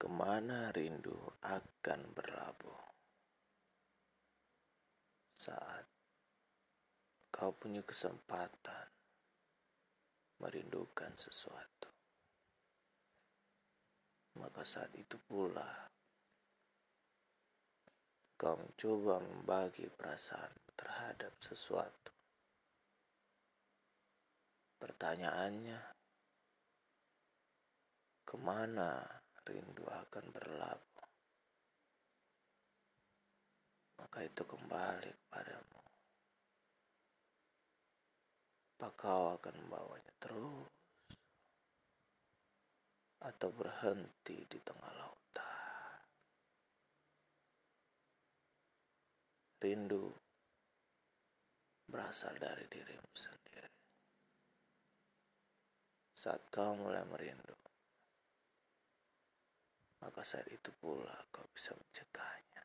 Ke mana rindu akan berlabuh saat kau punya kesempatan merindukan sesuatu, maka saat itu pula kau mencoba membagi perasaan terhadap sesuatu. Pertanyaannya, ke mana rindu akan berlabuh, maka itu kembali kepadamu. Apa kau akan membawanya terus atau berhenti di tengah lautan? Rindu berasal dari dirimu sendiri. Saat kau mulai merindu, maka saat itu pula kau bisa mencegahnya.